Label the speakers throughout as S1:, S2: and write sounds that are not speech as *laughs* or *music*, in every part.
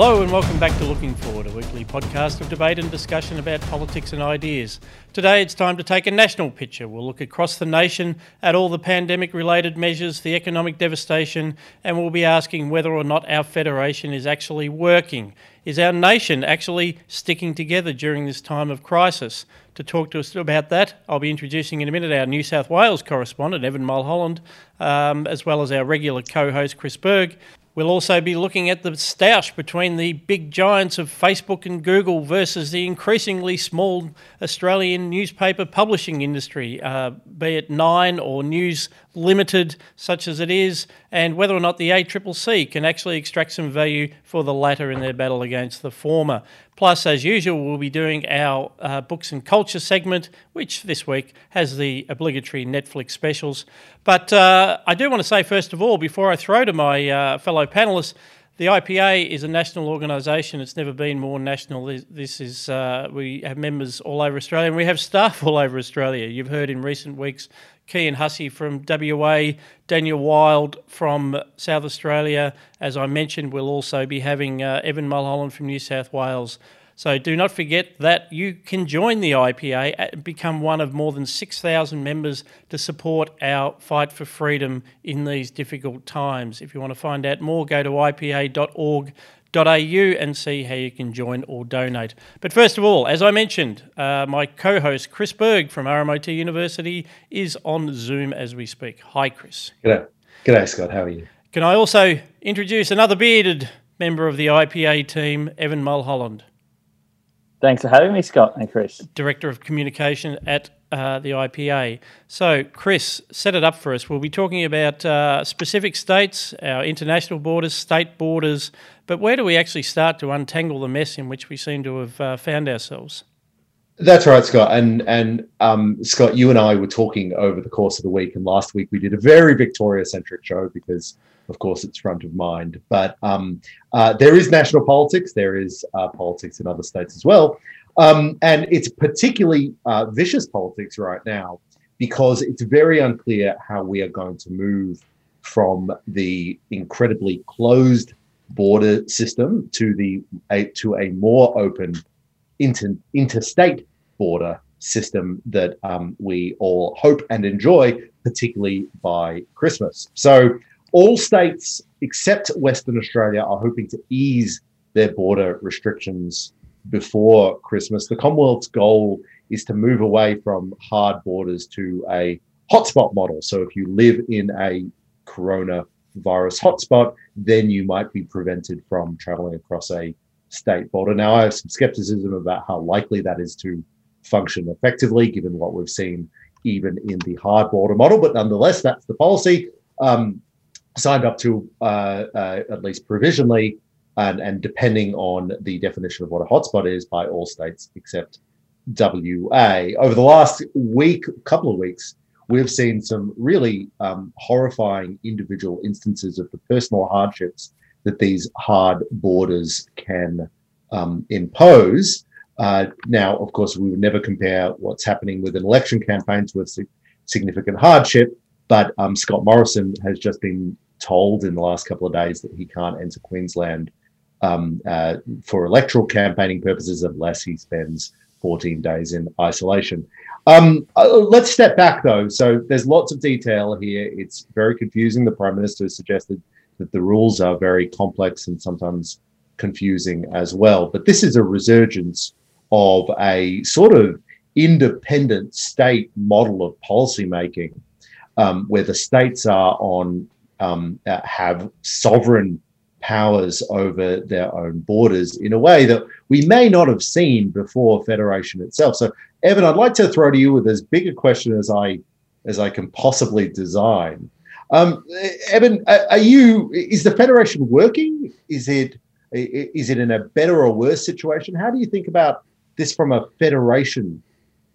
S1: Hello and welcome back to Looking Forward, a weekly podcast of debate and discussion about politics and ideas. Today it's time to take a national picture. We'll look across the nation at all the pandemic related measures, the economic devastation, and we'll be asking whether or not our federation is actually working. Is our nation actually sticking together during this time of crisis? To talk to us about that, I'll be introducing in a minute our New South Wales correspondent, Evan Mulholland, um, as well as our regular co host, Chris Berg. We'll also be looking at the stoush between the big giants of Facebook and Google versus the increasingly small Australian newspaper publishing industry, uh, be it Nine or News Limited, such as it is, and whether or not the ACCC can actually extract some value for the latter in their battle against the former. Plus, as usual, we'll be doing our uh, books and culture segment, which this week has the obligatory Netflix specials. But uh, I do want to say, first of all, before I throw to my uh, fellow panelists, the IPA is a national organisation. It's never been more national. This is uh, we have members all over Australia, and we have staff *laughs* all over Australia. You've heard in recent weeks Kian Hussey from WA, Daniel Wild from South Australia. As I mentioned, we'll also be having uh, Evan Mulholland from New South Wales. So do not forget that you can join the IPA and become one of more than 6,000 members to support our fight for freedom in these difficult times. If you want to find out more, go to ipa.org au and see how you can join or donate. But first of all, as I mentioned, uh, my co host Chris Berg from RMIT University is on Zoom as we speak. Hi, Chris.
S2: G'day. G'day, Scott. How are you?
S1: Can I also introduce another bearded member of the IPA team, Evan Mulholland?
S3: Thanks for having me, Scott and Chris.
S1: Director of Communication at uh, the IPA. So, Chris, set it up for us. We'll be talking about uh, specific states, our international borders, state borders, but where do we actually start to untangle the mess in which we seem to have uh, found ourselves?
S2: That's right, Scott. And and um, Scott, you and I were talking over the course of the week, and last week we did a very Victoria-centric show because, of course, it's front of mind. But um, uh, there is national politics. There is uh, politics in other states as well, um, and it's particularly uh, vicious politics right now because it's very unclear how we are going to move from the incredibly closed border system to the a, to a more open inter, interstate border system that um, we all hope and enjoy, particularly by Christmas. So, all states except Western Australia are hoping to ease their border restrictions before Christmas. The Commonwealth's goal is to move away from hard borders to a hotspot model. So, if you live in a coronavirus hotspot, then you might be prevented from traveling across a state border. Now, I have some skepticism about how likely that is to function effectively, given what we've seen even in the hard border model. But nonetheless, that's the policy um, signed up to uh, uh, at least provisionally, and, and depending on the definition of what a hotspot is by all states except WA. Over the last week, couple of weeks, we've seen some really um, horrifying individual instances of the personal hardships that these hard borders can um, impose. Uh, now, of course, we would never compare what's happening with an election campaign to a significant hardship, but um, Scott Morrison has just been told in the last couple of days that he can't enter Queensland um, uh, for electoral campaigning purposes unless he spends 14 days in isolation. Um, uh, let's step back though. So there's lots of detail here. It's very confusing. The Prime Minister has suggested that the rules are very complex and sometimes confusing as well. But this is a resurgence of a sort of independent state model of policymaking um, where the states are on um, uh, have sovereign powers over their own borders in a way that we may not have seen before federation itself. So, Evan, I'd like to throw to you with as big a question as I as I can possibly design. Um, Evan, are you? Is the federation working? Is it is it in a better or worse situation? How do you think about this from a federation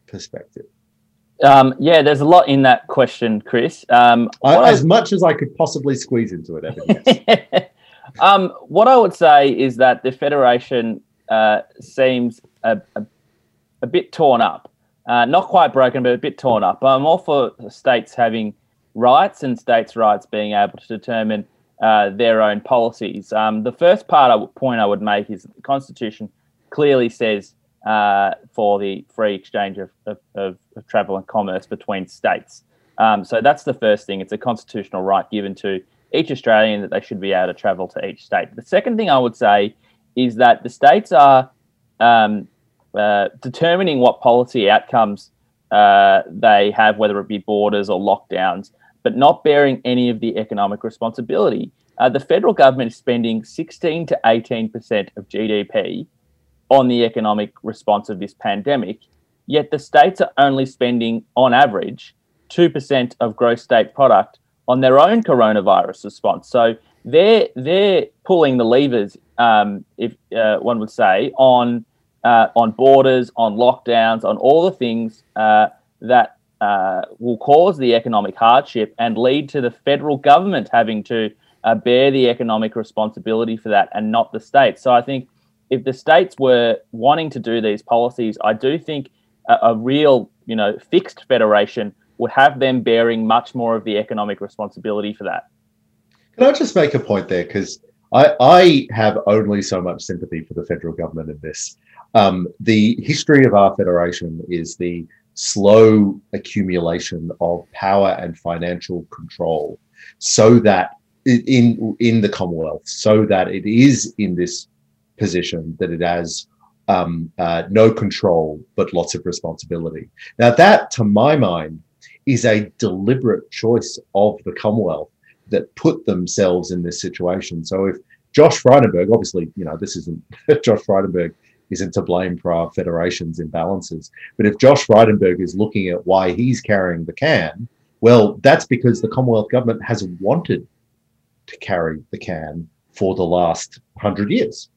S2: perspective?
S3: Um, yeah, there's a lot in that question, Chris. Um,
S2: I, as I, much as I could possibly squeeze into it, Evan. Yes. *laughs*
S3: um, what I would say is that the federation uh, seems a, a, a, bit torn up, uh, not quite broken, but a bit torn up. I'm all for states having rights and states' rights being able to determine uh, their own policies. Um, the first part point I would make is that the Constitution clearly says uh, for the free exchange of, of, of, of, travel and commerce between states. Um, so that's the first thing. It's a constitutional right given to each Australian that they should be able to travel to each state. The second thing I would say is that the states are um, uh, determining what policy outcomes uh, they have, whether it be borders or lockdowns, but not bearing any of the economic responsibility. Uh, the federal government is spending 16 to 18% of GDP on the economic response of this pandemic, yet the states are only spending, on average, 2% of gross state product on their own coronavirus response. So they're, they're pulling the levers, um, if uh, one would say, on, uh, on borders, on lockdowns, on all the things uh, that uh, will cause the economic hardship and lead to the federal government having to uh, bear the economic responsibility for that and not the states. So I think if the states were wanting to do these policies, I do think a, a real, you know, fixed federation would have them bearing much more of the economic responsibility for that.
S2: Can I just make a point there? Because I, I have only so much sympathy for the federal government in this. Um, the history of our federation is the slow accumulation of power and financial control so that in in the commonwealth so that it is in this position that it has um, uh, no control but lots of responsibility. Now that to my mind is a deliberate choice of the commonwealth that put themselves in this situation. So if josh frydenberg obviously you know this isn't *laughs* josh frydenberg isn't to blame for our federation's imbalances. But if Josh Frydenberg is looking at why he's carrying the can, well, that's because the Commonwealth government has wanted to carry the can for the last hundred years.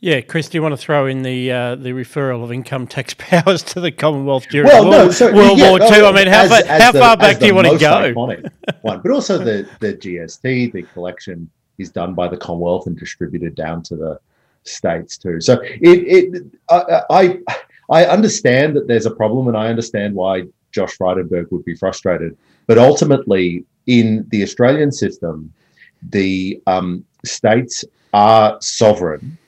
S1: Yeah, Chris, do you want to throw in the uh, the referral of income tax *laughs* powers to the Commonwealth during
S2: well,
S1: World,
S2: no, so,
S1: World
S2: yeah,
S1: War II? I mean, how,
S2: as,
S1: far,
S2: as
S1: how
S2: the,
S1: far back do you want to go? *laughs*
S2: one, but also the the GST, the collection is done by the Commonwealth and distributed down to the states too. So it, it I, I understand that there's a problem, and I understand why Josh Frydenberg would be frustrated. But ultimately, in the Australian system, the um, states are sovereign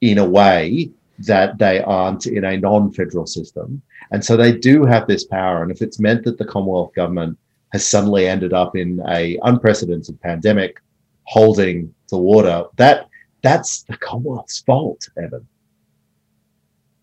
S2: in a way that they aren't in a non-federal system, and so they do have this power. And if it's meant that the Commonwealth government has suddenly ended up in a unprecedented pandemic, holding the water, that that's the Commonwealth's fault, Evan.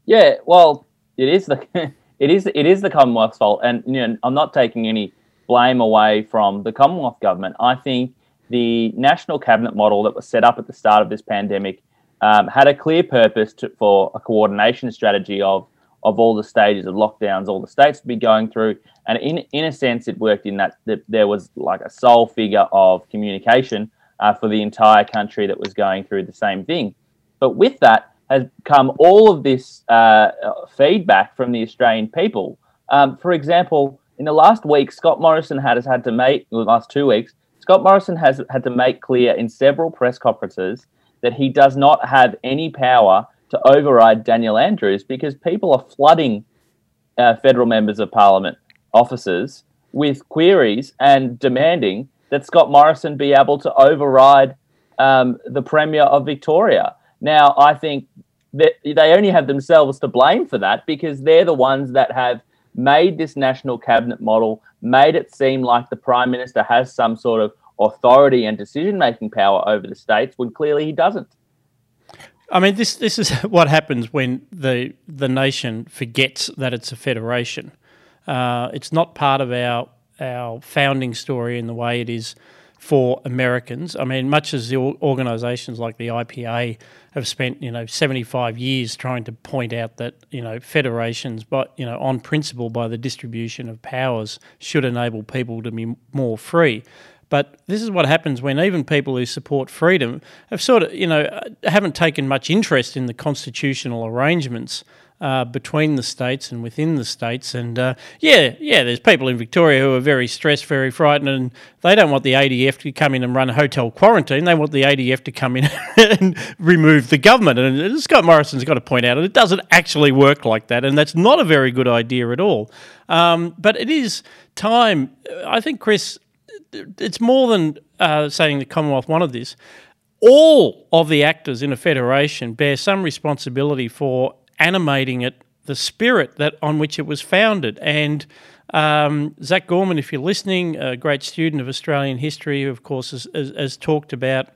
S3: Yeah, well, it is the *laughs* it is it is the Commonwealth's fault, and you know I'm not taking any blame away from the Commonwealth government. I think the national cabinet model that was set up at the start of this pandemic um, had a clear purpose to, for a coordination strategy of of all the stages of lockdowns, all the states to be going through, and in in a sense, it worked in that, that there was like a sole figure of communication uh, for the entire country that was going through the same thing. But with that has come all of this uh, feedback from the Australian people. Um, for example, in the last week, Scott Morrison has had to make, the last two weeks, Scott Morrison has had to make clear in several press conferences that he does not have any power to override Daniel Andrews because people are flooding uh, federal members of parliament offices with queries and demanding that Scott Morrison be able to override um, the Premier of Victoria. Now, I think that they only have themselves to blame for that because they're the ones that have made this national cabinet model, made it seem like the Prime Minister has some sort of authority and decision making power over the states when clearly he doesn't.
S1: I mean, this this is *laughs* what happens when the the nation forgets that it's a federation. Uh, it's not part of our our founding story and the way it is for Americans. I mean, much as the organisations like the IPA have spent, you know, 75 years trying to point out that, you know, federations, but, you know, on principle by the distribution of powers should enable people to be more free. But this is what happens when even people who support freedom have sort of, you know, uh, haven't taken much interest in the constitutional arrangements uh, between the states and within the states. And uh, yeah, yeah, there's people in Victoria who are very stressed, very frightened, and they don't want the ADF to come in and run a hotel quarantine. They want the ADF to come in *laughs* and remove the government. And Scott Morrison's got to point out that it doesn't actually work like that, and that's not a very good idea at all. Um, but it is time. I think, Chris, it's more than uh, saying the Commonwealth wanted this. All of the actors in a federation bear some responsibility for animating it, the spirit that on which it was founded, and um, Zach Gorman, if you're listening, a great student of Australian history, of course, has, has, has talked about.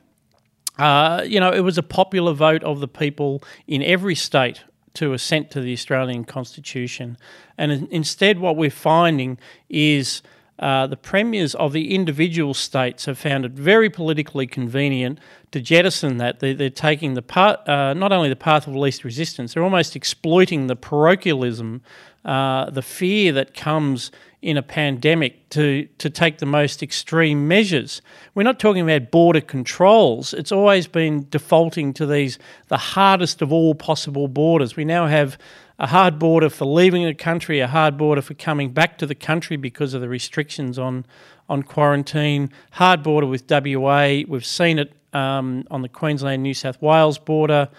S1: Uh, you know, it was a popular vote of the people in every state to assent to the Australian Constitution. And in, instead, what we're finding is uh, the premiers of the individual states have found it very politically convenient to jettison that. They're, they're taking the part, uh, not only the path of least resistance, they're almost exploiting the parochialism, uh, the fear that comes in a pandemic to, to take the most extreme measures. We're not talking about border controls. It's always been defaulting to these, the hardest of all possible borders. We now have a hard border for leaving the country, a hard border for coming back to the country because of the restrictions on, on quarantine, hard border with WA. We've seen it um, on the Queensland New South Wales border.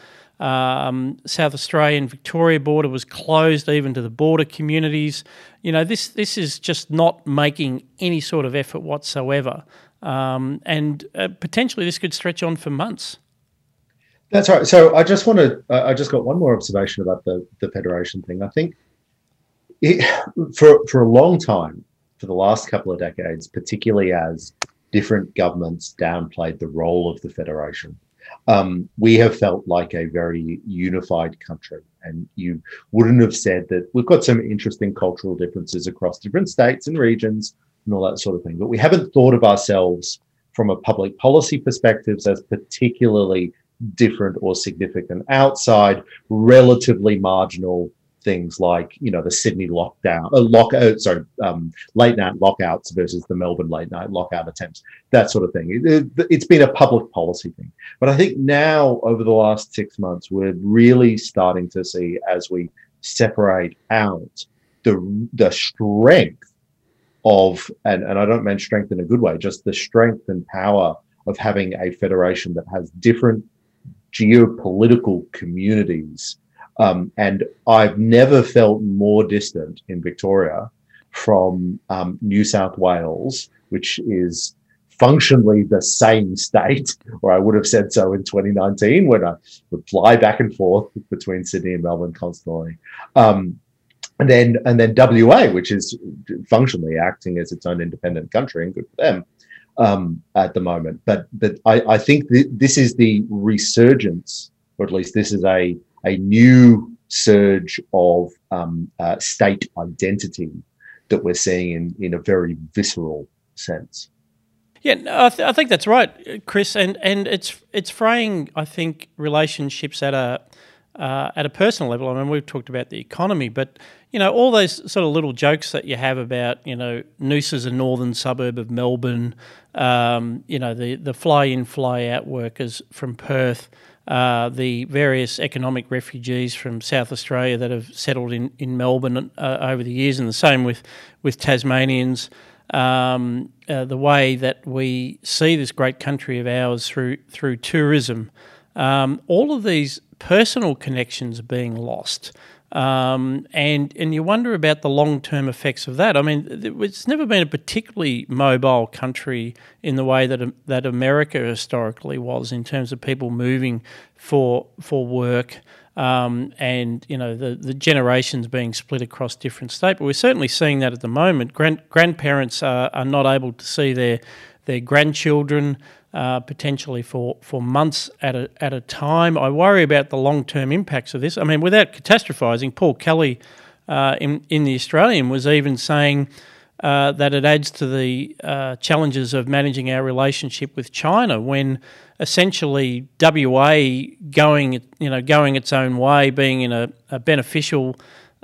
S1: Um, South Australian Victoria border was closed even to the border communities. You know, this this is just not making any sort of effort whatsoever, um, and uh, potentially this could stretch on for months.
S2: That's right. So I just want to. I just got one more observation about the the federation thing. I think it, for for a long time, for the last couple of decades, particularly as different governments downplayed the role of the federation, um, we have felt like a very unified country. And you wouldn't have said that we've got some interesting cultural differences across different states and regions and all that sort of thing. But we haven't thought of ourselves from a public policy perspective as particularly different or significant outside relatively marginal things like you know the Sydney lockdown, uh, lock, uh, sorry, um, late night lockouts versus the Melbourne late night lockout attempts, that sort of thing. It, has it, been a public policy thing, but I think now over the last six months, we're really starting to see as we separate out the the strength of and and I don't mean strength in a good way, just the strength and power of having a federation that has different geopolitical communities. Um, and I've never felt more distant in Victoria from um, New South Wales, which is functionally the same state, or I would have said so in 2019 when I would fly back and forth between Sydney and Melbourne constantly. Um, and then and then WA, which is functionally acting as its own independent country, and good for them um, at the moment. But but I, I think th- this is the resurgence, or at least this is a a new surge of um, uh, state identity that we're seeing in in a very visceral sense.
S1: Yeah, no, I, th- I, think that's right, Chris, and and it's it's fraying, I think, relationships at a uh, at a personal level. I mean, we've talked about the economy, but you know, all those sort of little jokes that you have about, you know, Noosa's a northern suburb of Melbourne, um, you know, the, the fly in, fly out workers from Perth, uh, the various economic refugees from South Australia that have settled in, in Melbourne uh, over the years, and the same with, with Tasmanians. Um, uh, the way that we see this great country of ours through through tourism, um, all of these personal connections being lost. Um, and and you wonder about the long term effects of that. I mean, it's never been a particularly mobile country in the way that that America historically was in terms of people moving for for work. Um, and you know the, the generations being split across different states, but we're certainly seeing that at the moment. Grand, grandparents are, are not able to see their their grandchildren uh, potentially for, for months at a, at a time. I worry about the long term impacts of this. I mean, without catastrophising, Paul Kelly uh, in, in The Australian was even saying uh, that it adds to the uh, challenges of managing our relationship with China when essentially WA going, you know, going its own way, being in a, a beneficial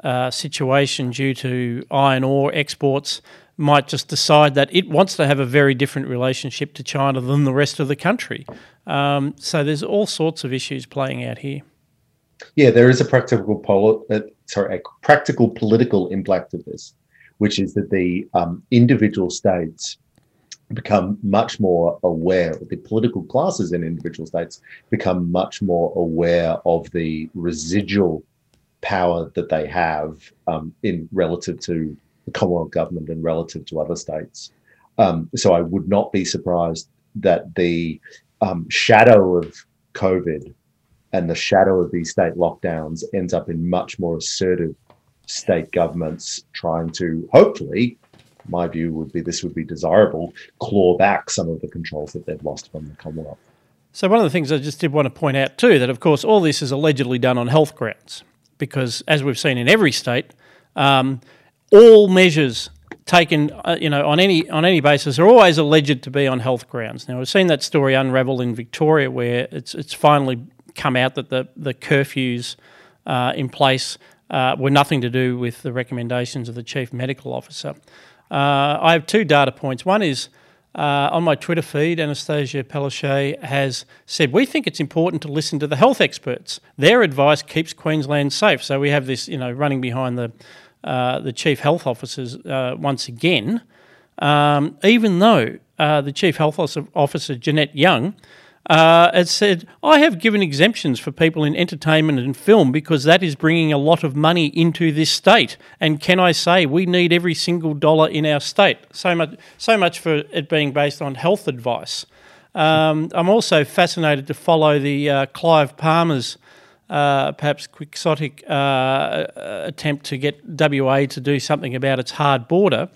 S1: uh, situation due to iron ore exports might just decide that it wants to have a very different relationship to China than the rest of the country. Um, so there's all sorts of issues playing out here.
S2: Yeah, there is a practical poli- uh, sorry, a practical political impact of this, which is that the um, individual states become much more aware, the political classes in individual states become much more aware of the residual power that they have um, in relative to the Commonwealth government and relative to other states. Um, so I would not be surprised that the um, shadow of COVID and the shadow of these state lockdowns ends up in much more assertive state governments trying to hopefully my view would be this would be desirable claw back some of the controls that they've lost from the commonwealth
S1: so one of the things i just did want to point out too that of course all this is allegedly done on health grounds because as we've seen in every state um, all measures taken, uh, you know, on any on any basis are always alleged to be on health grounds. Now we've seen that story unravel in Victoria, where it's it's finally come out that the the curfews uh, in place uh, were nothing to do with the recommendations of the chief medical officer. Uh, I have two data points. One is. Uh, on my Twitter feed, Annastacia Palaszczuk has said, We think it's important to listen to the health experts. Their advice keeps Queensland safe. So we have this, you know, running behind the uh, the chief health officers uh, once again, um, even though uh, the chief health officer, Jeanette Young, uh, has said, I have given exemptions for people in entertainment and film because that is bringing a lot of money into this state. And can I say, we need every single dollar in our state. So much, so much for it being based on health advice. Um, I'm also fascinated to follow the uh, Clive Palmer's uh, perhaps quixotic uh, attempt to get WA to do something about its hard border,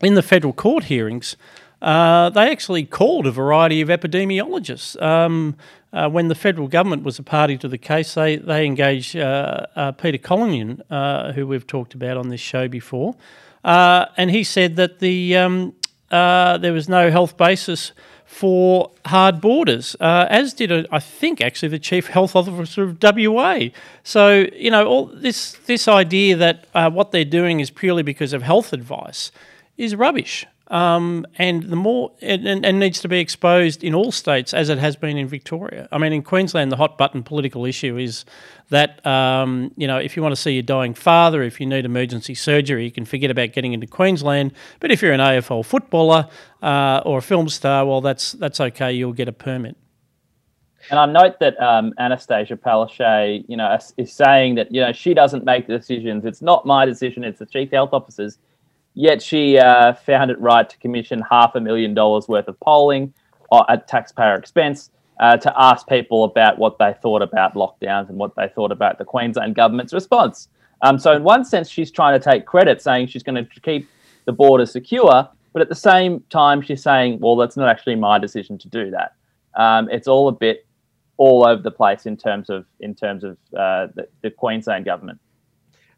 S1: in the federal court hearings, uh, they actually called a variety of epidemiologists. Um, uh, when the federal government was a party to the case, they, they engaged uh, uh, Peter Collignon, who we've talked about on this show before, and he said that the um, there was no health basis for hard borders, uh, as did, uh, I think, actually the chief health officer of WA. So you know, all this this idea that uh, what they're doing is purely because of health advice is rubbish. Um, and the more and, and, needs to be exposed in all states as it has been in Victoria. I mean, in Queensland, the hot button political issue is that um, you know if you want to see your dying father, if you need emergency surgery, you can forget about getting into Queensland. But if you're an AFL footballer uh, or a film star, well, that's that's okay. You'll get a permit.
S3: And I note that um, Annastacia Palaszczuk, you know, is saying that you know she doesn't make the decisions. It's not my decision. It's the chief health officer's Yet she uh, found it right to commission half a million dollars worth of polling uh, at taxpayer expense uh, to ask people about what they thought about lockdowns and what they thought about the Queensland government's response. Um, so, in one sense, she's trying to take credit, saying she's going to keep the border secure, but at the same time, she's saying, "Well, that's not actually my decision to do that." Um, it's all a bit all over the place in terms of in terms of uh, the, the Queensland government.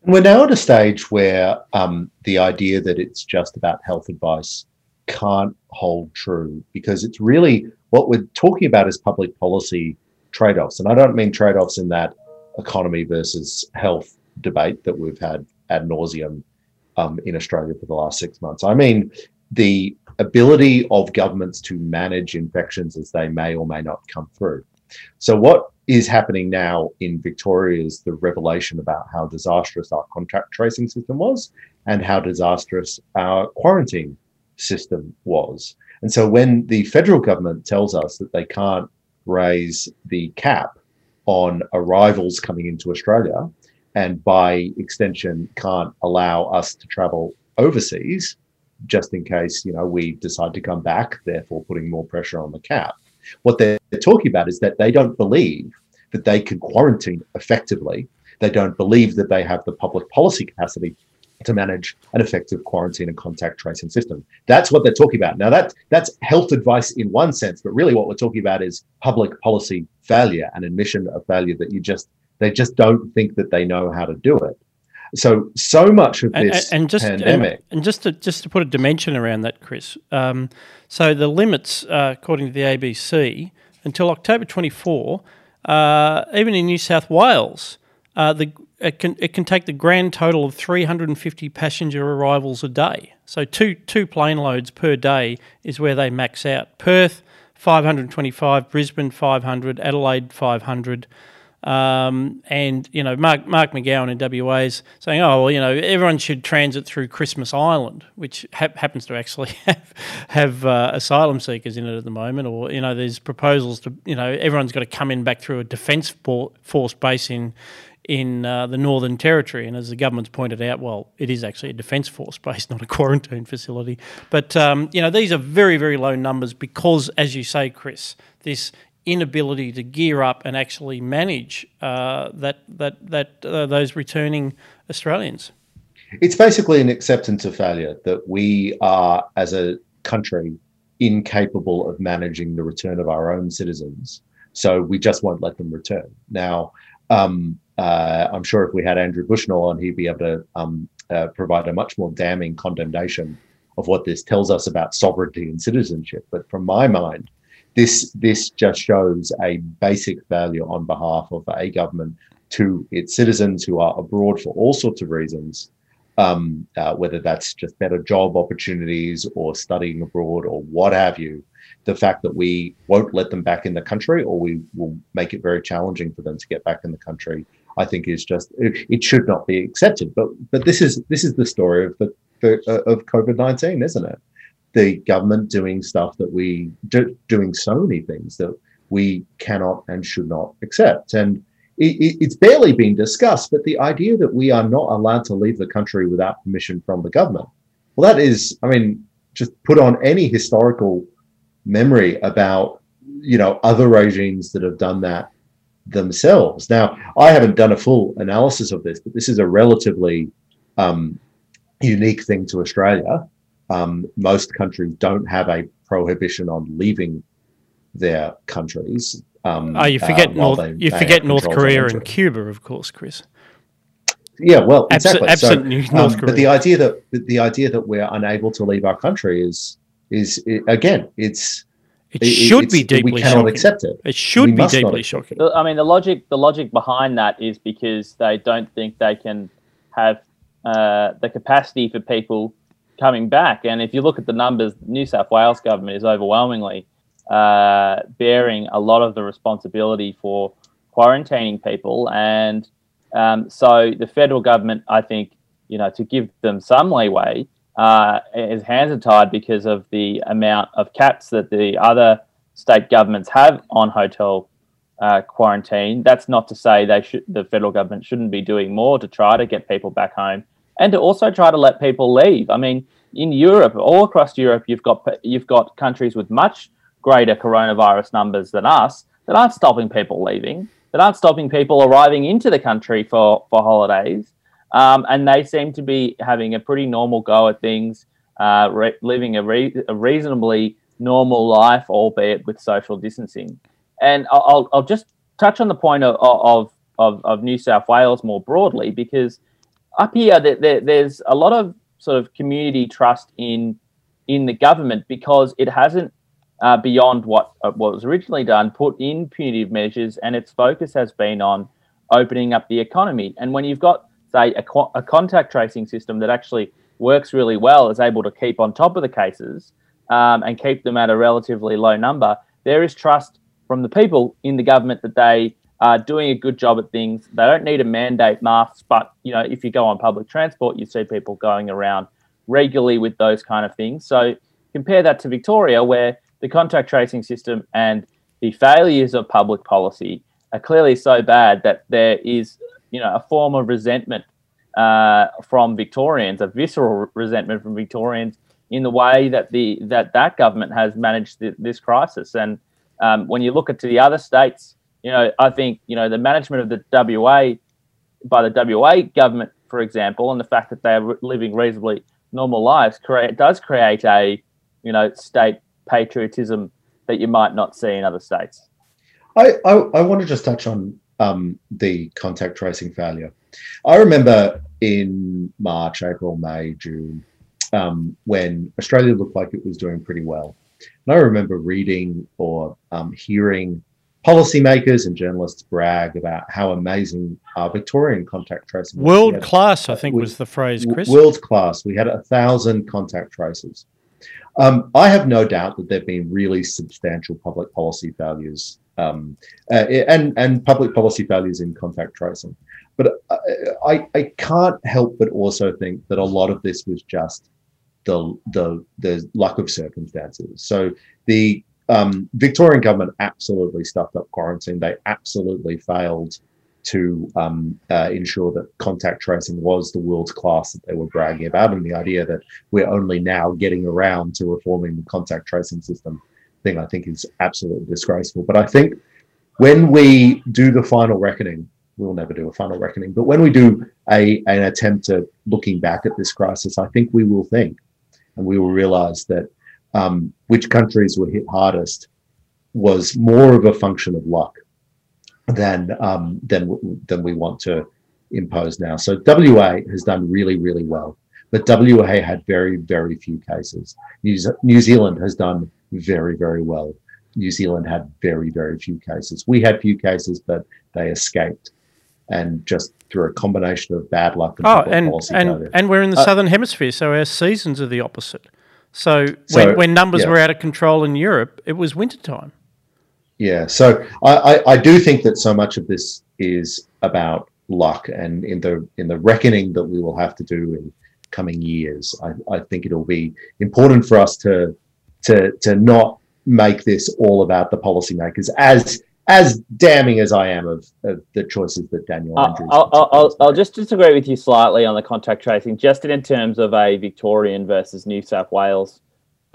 S2: We're now at a stage where um, the idea that it's just about health advice can't hold true because it's really what we're talking about is public policy trade offs. And I don't mean trade offs in that economy versus health debate that we've had ad nauseum um, in Australia for the last six months. I mean the ability of governments to manage infections as they may or may not come through. So, what is happening now in Victoria is the revelation about how disastrous our contact tracing system was and how disastrous our quarantine system was. And so when the federal government tells us that they can't raise the cap on arrivals coming into Australia and by extension can't allow us to travel overseas just in case you know we decide to come back therefore putting more pressure on the cap what they're talking about is that they don't believe that they can quarantine effectively. They don't believe that they have the public policy capacity to manage an effective quarantine and contact tracing system. That's what they're talking about. Now that that's health advice in one sense, but really what we're talking about is public policy failure and admission of failure that you just they just don't think that they know how to do it. So so much of this and, and just, pandemic,
S1: and, and, just to just to put a dimension around that, Chris. Um, so the limits, uh, according to the ABC, until October 24, uh, even in New South Wales, uh, the it can it can take the grand total of 350 passenger arrivals a day. So two two plane loads per day is where they max out. Perth 525, Brisbane 500, Adelaide 500. Um, and you know, Mark Mark McGowan in WA is saying, "Oh, well, you know, everyone should transit through Christmas Island, which ha- happens to actually *laughs* have, have uh, asylum seekers in it at the moment, or you know, there's proposals to, you know, everyone's got to come in back through a defence force base in in uh, the Northern Territory. And as the government's pointed out, well, it is actually a defence force base, *laughs* not a quarantine facility. But, um, you know, these are very, very low numbers because, as you say, Chris, this inability to gear up and actually manage uh, that, that, that, uh, those returning Australians.
S2: It's basically an acceptance of failure that we are, as a country, incapable of managing the return of our own citizens. So we just won't let them return. Now, um, uh, I'm sure if we had Andrew Bushnell on, he'd be able to um, uh, provide a much more damning condemnation of what this tells us about sovereignty and citizenship. But from my mind, this this just shows a basic failure on behalf of a government to its citizens who are abroad for all sorts of reasons, um, uh, whether that's just better job opportunities or studying abroad or what have you. The fact that we won't let them back in the country or we will make it very challenging for them to get back in the country, I think is just it, it should not be accepted. But but this is this is the story of the, the uh, of COVID nineteen, isn't it? The government doing stuff that we do, doing so many things that we cannot and should not accept and it, it's barely been discussed, but the idea that we are not allowed to leave the country without permission from the government, well, that is, I mean, just put on any historical memory about, you know, other regimes that have done that themselves. Now, I haven't done a full analysis of this, but this is a relatively um, unique thing to Australia. Um, most countries don't have a prohibition on leaving their countries.
S1: Um, oh, you forget uh, North, they, you forget North Korea and Cuba, of course, Chris.
S2: Yeah, well, exactly. Absent, so, North Korea. Um, but the idea that the idea that we're unable to leave our country is is it, again, it's
S1: it, should be deeply.
S2: We cannot
S1: shocking.
S2: accept it.
S1: It should we be deeply shocking.
S3: I mean, the logic the logic behind that is because they don't think they can have uh, the capacity for people coming back. And if you look at the numbers, New South Wales government is overwhelmingly uh, bearing a lot of the responsibility for quarantining people. And um, so the federal government, I think, you know, to give them some leeway, uh, hands are tied because of the amount of caps that the other state governments have on hotel uh, quarantine. That's not to say they should, the federal government shouldn't be doing more to try to get people back home and to also try to let people leave. I mean, in Europe, all across Europe, you've got you've got countries with much greater coronavirus numbers than us that aren't stopping people leaving, that aren't stopping people arriving into the country for, for holidays. Um, and they seem to be having a pretty normal go at things, uh, re- living a, re- a, reasonably normal life, albeit with social distancing. And I'll, I'll just touch on the point of, of, of, of New South Wales more broadly, because up here there, there's a lot of sort of community trust in in the government because it hasn't uh, beyond what uh, what was originally done, put in punitive measures, and its focus has been on opening up the economy. And when you've got, say, a, a contact tracing system that actually works really well, is able to keep on top of the cases um, and keep them at a relatively low number, there is trust from the people in the government that they are doing a good job at things. They don't need to mandate masks, but you know, if you go on public transport, you see people going around regularly with those kind of things. So compare that to Victoria, where the contact tracing system and the failures of public policy are clearly so bad that there is, you know, a form of resentment uh, from Victorians, a visceral resentment from Victorians in the way that the that that government has managed the, this crisis. And um, when you look at to the other states, you know, I think you know the management of the WA by the WA government, for example, and the fact that they are living reasonably normal lives, create does create a you know state patriotism that you might not see in other states.
S2: I, I, I want to just touch on um, the contact tracing failure. I remember in March, April, May, June, um, when Australia looked like it was doing pretty well. And I remember reading or um, hearing policymakers and journalists brag about how amazing our Victorian contact tracing
S1: World class, I think, was the phrase, Chris.
S2: World class. We had a thousand contact tracers. Um, I have no doubt that there have been really substantial public policy failures um, uh, and and public policy failures in contact tracing. But uh, I, I can't help but also think that a lot of this was just the the the lack of circumstances. So the um, Victorian government absolutely stuffed up quarantine. They absolutely failed to um, uh, ensure that contact tracing was the world class that they were bragging about, and the idea that we're only now getting around to reforming the contact tracing system thing, I think, is absolutely disgraceful. But I think when we do the final reckoning, we'll never do a final reckoning, but when we do a an attempt at looking back at this crisis, I think we will think, and we will realize that um, which countries were hit hardest was more of a function of luck than um, than than we want to impose now. So WA has done really really well, but WA had very very few cases. New, New Zealand has done very very well. New Zealand had very very few cases. We had few cases, but they escaped, and just through a combination of bad luck
S1: and oh, and and, and we're in the uh, southern hemisphere, so our seasons are the opposite. So, so when, when numbers yeah. were out of control in Europe, it was wintertime.
S2: Yeah, so I, I, I, do think that so much of this is about luck, and in the in the reckoning that we will have to do in coming years, I, I think it'll be important for us to to to not make this all about the policymakers as as damning as I am of, of the choices that Daniel uh, Andrews.
S3: I'll, I'll, I'll, just disagree with you slightly on the contact tracing, just in terms of a Victorian versus New South Wales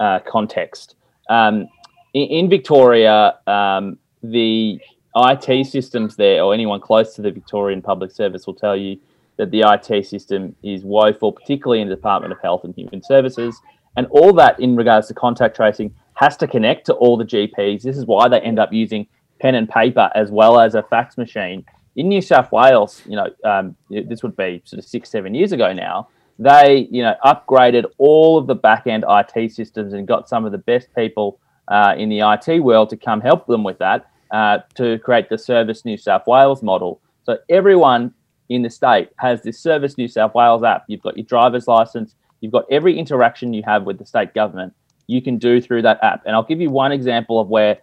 S3: uh, context. Um, in, in Victoria, um, the IT systems there, or anyone close to the Victorian Public Service, will tell you that the IT system is woeful, particularly in the Department of Health and Human Services. And all that in regards to contact tracing has to connect to all the GPs. This is why they end up using pen and paper as well as a fax machine. In New South Wales, you know, um, this would be sort of six, seven years ago now. They, you know, upgraded all of the back end IT systems and got some of the best people uh, in the IT world to come help them with that uh, to create the Service New South Wales model. So everyone in the state has this Service New South Wales app. You've got your driver's license. You've got every interaction you have with the state government you can do through that app. And I'll give you one example of where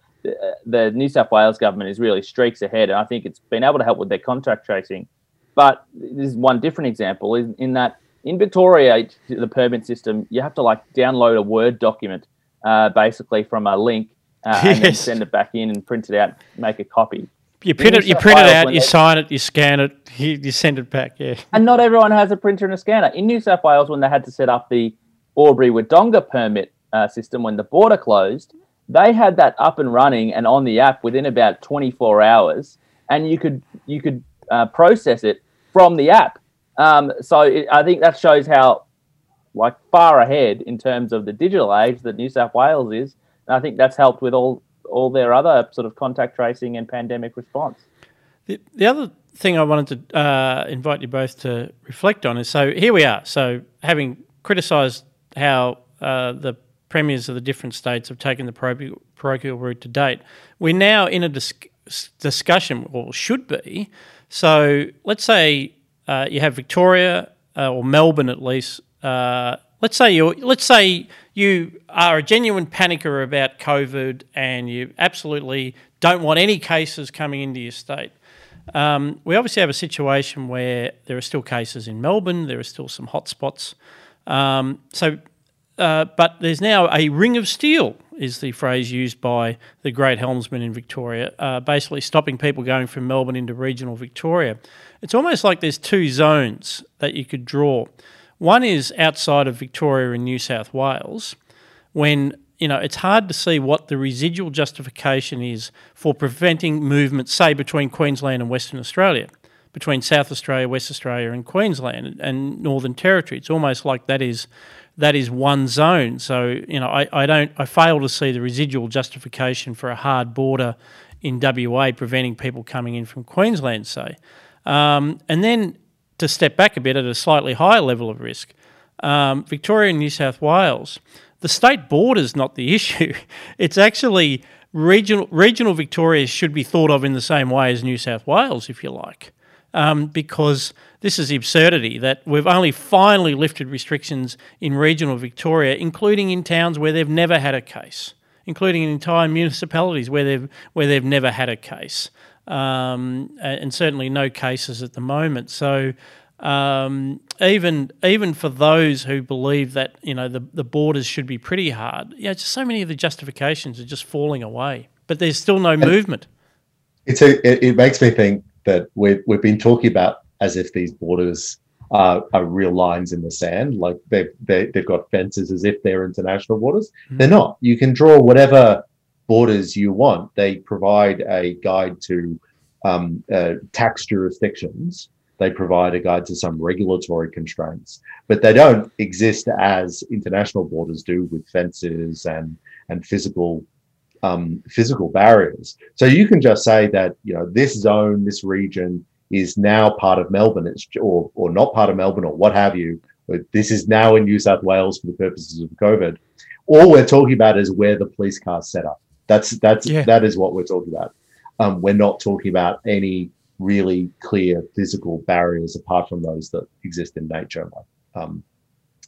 S3: the, New South Wales government is really streaks ahead. And I think it's been able to help with their contact tracing. But this is one different example in, in that in Victoria, the permit system, you have to like download a Word document uh, basically from a link uh, yes. and then send it back in and print it out, make a copy.
S1: You print it, you print it out, you sign it, you scan it, you, you send it back. Yeah.
S3: And not everyone has a printer and a scanner. In New South Wales, when they had to set up the Albury Wodonga permit uh, system when the border closed, they had that up and running and on the app within about 24 hours, and you could you could uh, process it from the app. Um, so it, I think that shows how like far ahead in terms of the digital age that New South Wales is. And I think that's helped with all all their other sort of contact tracing and pandemic response.
S1: The, the other thing I wanted to uh, invite you both to reflect on is so here we are. So having criticised how uh, the premiers of the different states have taken the parochial, route to date, we're now in a dis- discussion, or should be. So let's say uh, you have Victoria uh, or Melbourne at least uh, let's say you let's say you are a genuine panicker about COVID and you absolutely don't want any cases coming into your state. Um, we obviously have a situation where there are still cases in Melbourne. There are still some hotspots. Um, so, uh, but there's now a ring of steel, is the phrase used by the great helmsman in Victoria, uh, basically stopping people going from Melbourne into regional Victoria. It's almost like there's two zones that you could draw. One is outside of Victoria and New South Wales, when you know it's hard to see what the residual justification is for preventing movement, say between Queensland and Western Australia, between South Australia, West Australia, and Queensland and Northern Territory. It's almost like that is that is one zone. So you know, I, I don't I fail to see the residual justification for a hard border in WA preventing people coming in from Queensland, say. Um, and then to step back a bit at a slightly higher level of risk, um, Victoria and New South Wales, the state border is not the *laughs* issue. It's actually regional, regional Victoria should be thought of in the same way as New South Wales, if you like. Um, because this is the absurdity that we've only finally lifted restrictions in regional Victoria, including in towns where they've never had a case, including in entire municipalities where they've where they've never had a case um, and certainly no cases at the moment. So um, even even for those who believe that you know the the borders should be pretty hard, yeah, just so many of the justifications are just falling away. But there's still no and movement.
S2: It's a, it, it makes me think that we've we've been talking about as if these borders are, are real lines in the sand, like they've they, they've got fences as if they're international borders. Mm. They're not. You can draw whatever borders you want. They provide a guide to um, uh, tax jurisdictions. They provide a guide to some regulatory constraints, but they don't exist as international borders do with fences and and physical um, physical barriers. So you can just say that you know this zone, this region is now part of Melbourne, it's or or not part of Melbourne or what have you. This is now in New South Wales for the purposes of COVID. All we're talking about is where the police cars set up. That's that's yeah. that is what we're talking about. Um, we're not talking about any really clear physical barriers apart from those that exist in nature, like um,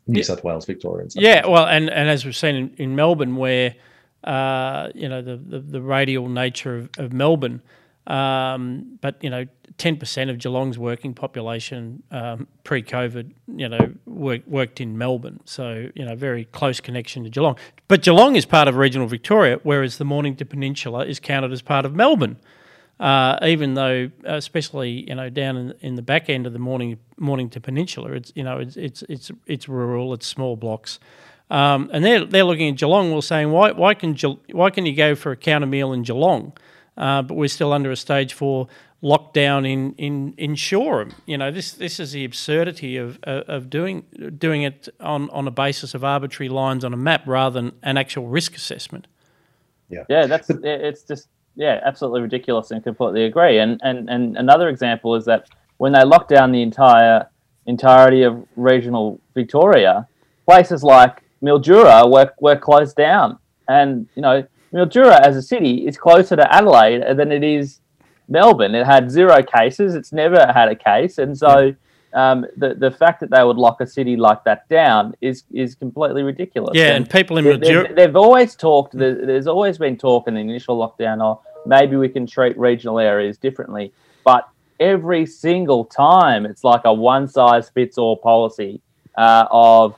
S2: New yeah. South Wales, Victoria. And
S1: yeah, well, and, and as we've seen in, in Melbourne, where uh, you know the, the, the radial nature of, of Melbourne, um, but you know, ten percent of Geelong's working population um, pre-COVID, you know, work, worked in Melbourne. So you know, very close connection to Geelong. But Geelong is part of regional Victoria, whereas the Mornington Peninsula is counted as part of Melbourne. Uh, even though, especially you know, down in, in the back end of the morning Mornington Peninsula, it's you know, it's it's it's, it's rural, it's small blocks. Um, and they're, they're looking at Geelong, well, saying, why, why, can, why can you go for a counter meal in Geelong? Uh, but we're still under a stage four lockdown in in in Shoreham. You know, this this is the absurdity of of doing doing it on on a basis of arbitrary lines on a map rather than an actual risk assessment.
S3: Yeah, yeah, that's it's just yeah, absolutely ridiculous and completely agree. And and and another example is that when they locked down the entire entirety of regional Victoria, places like Mildura were were closed down, and you know Mildura as a city is closer to Adelaide than it is Melbourne. It had zero cases. It's never had a case, and so um, the the fact that they would lock a city like that down is is completely ridiculous.
S1: Yeah, and, and people in
S3: Mildura, they've always talked. There's always been talk in the initial lockdown. Oh, maybe we can treat regional areas differently, but every single time it's like a one size fits all policy uh, of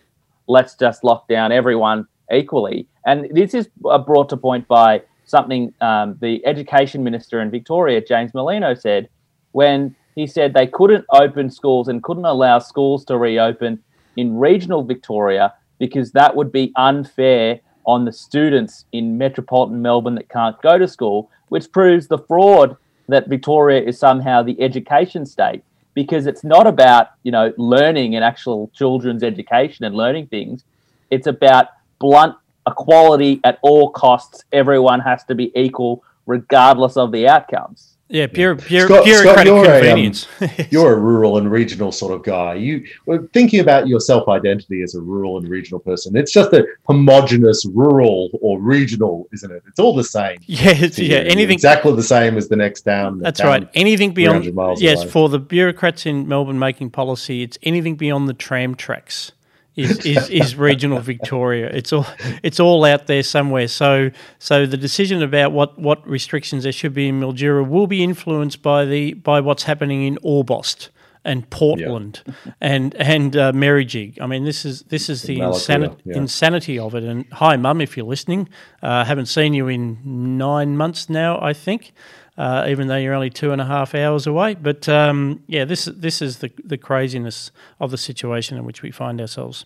S3: let's just lock down everyone equally. And this is uh, brought to point by something um, the education minister in Victoria, James Merlino, said when he said they couldn't open schools and couldn't allow schools to reopen in regional Victoria because that would be unfair on the students in metropolitan Melbourne that can't go to school, which proves the fraud that Victoria is somehow the education state because it's not about, you know, learning and actual children's education and learning things. It's about blunt equality at all costs. Everyone has to be equal, regardless of the outcomes.
S1: Yeah, pure, pure, Scott, bureaucratic Scott, you're convenience. *laughs*
S2: A, um, you're a rural and regional sort of guy. You were thinking about your self-identity as a rural and regional person. It's just a homogenous rural or regional, isn't it? It's all the same. *laughs*
S1: Yeah, yeah. Anything
S2: exactly the same as the next town.
S1: That's
S2: town
S1: right. Anything beyond yes, away. for the bureaucrats in Melbourne making policy, it's anything beyond the tram tracks is, is, is regional Victoria. It's all it's all out there somewhere. So so the decision about what, what restrictions there should be in Mildura will be influenced by the by what's happening in Orbost and Portland yeah. and and uh, Merrijig. I mean, this is this is the insanity, yeah. insanity of it. And hi, Mum, if you're listening, uh, haven't seen you in nine months now, I think. Uh, even though you're only two and a half hours away. But um, yeah, this this is the the craziness of the situation in which we find ourselves.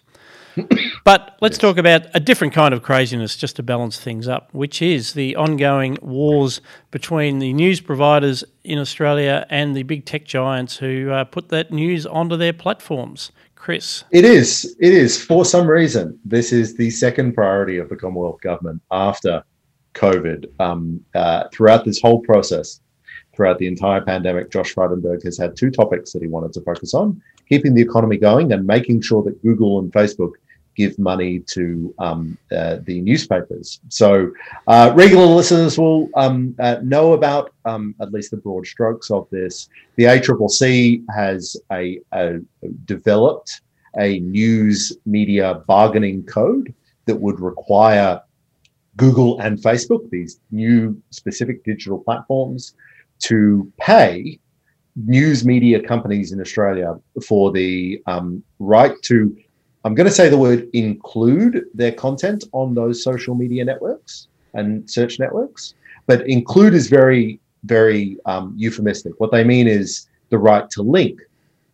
S1: *coughs* but let's yes. talk about a different kind of craziness just to balance things up, which is the ongoing wars between the news providers in Australia and the big tech giants who uh, put that news onto their platforms. Chris.
S2: It is. It is. For some reason, this is the second priority of the Commonwealth Government after COVID um, uh, throughout this whole process, throughout the entire pandemic, Josh Frydenberg has had two topics that he wanted to focus on keeping the economy going and making sure that Google and Facebook give money to um, uh, the newspapers. So, uh, regular listeners will um, uh, know about um, at least the broad strokes of this. The ACCC has a, a developed a news media bargaining code that would require Google and Facebook, these new specific digital platforms, to pay news media companies in Australia for the um, right to, I'm going to say the word include their content on those social media networks and search networks. But include is very very um, euphemistic. What they mean is the right to link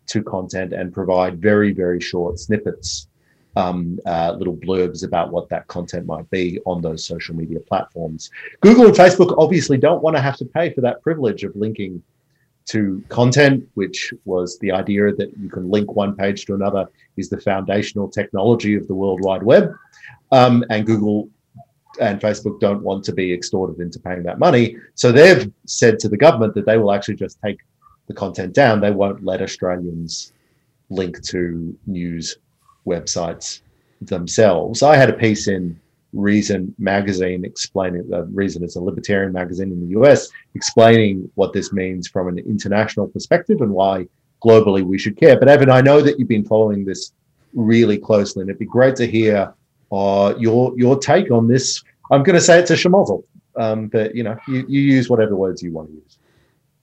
S2: to content and provide very, very short snippets, um, uh, little blurbs about what that content might be on those social media platforms. Google and Facebook obviously don't want to have to pay for that privilege of linking to content, which was the idea that you can link one page to another is the foundational technology of the World Wide Web. Um, and Google and Facebook don't want to be extorted into paying that money. So they've said to the government that they will actually just take the content down. They won't let Australians link to news websites themselves. I had a piece in Reason magazine explaining the Reason is a libertarian magazine in the US, explaining what this means from an international perspective and why globally we should care. But Evan, I know that you've been following this really closely, and it'd be great to hear uh, your your take on this. I'm going to say it's a schmozzle, um, but you know, you, you use whatever words you want to use.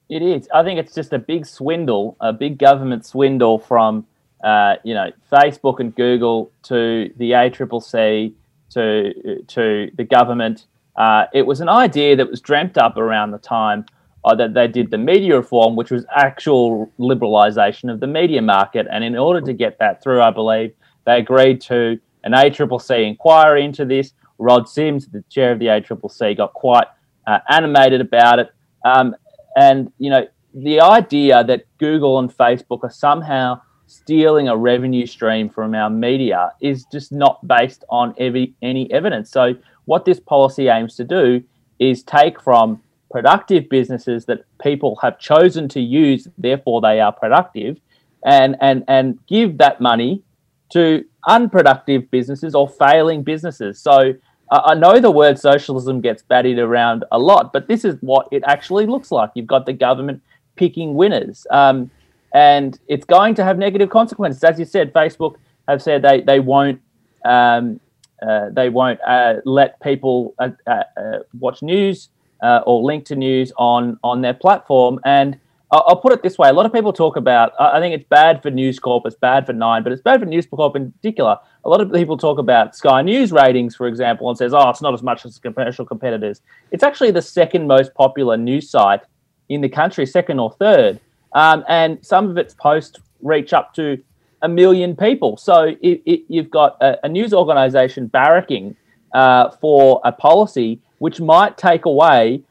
S3: It is. I think it's just a big swindle, a big government swindle from uh, you know Facebook and Google to the ACCC to to the government. Uh, it was an idea that was dreamt up around the time uh, that they did the media reform, which was actual liberalisation of the media market. And in order to get that through, I believe they agreed to an ACCC inquiry into this. Rod Sims, the chair of the ACCC, got quite uh, animated about it. Um, and, you know, the idea that Google and Facebook are somehow stealing a revenue stream from our media is just not based on any evidence. So, what this policy aims to do is take from productive businesses that people have chosen to use, therefore they are productive, and, and, and give that money to unproductive businesses or failing businesses. So uh, I know the word socialism gets batted around a lot, but this is what it actually looks like. You've got the government picking winners, um, and it's going to have negative consequences. As you said, Facebook have said they they won't um, uh, they won't uh, let people uh, uh, uh, watch news or link to news on on their platform, and I'll put it this way: a lot of people talk about. I think it's bad for News Corp, it's bad for Nine, but it's bad for News Corp in particular. A lot of people talk about Sky News ratings, for example, and says, "Oh, it's not as much as commercial competitors." It's actually the second most popular news site in the country, second or third, um, and some of its posts reach up to a million people. So it, it, you've got a, a news organisation barracking uh, for a policy which might take away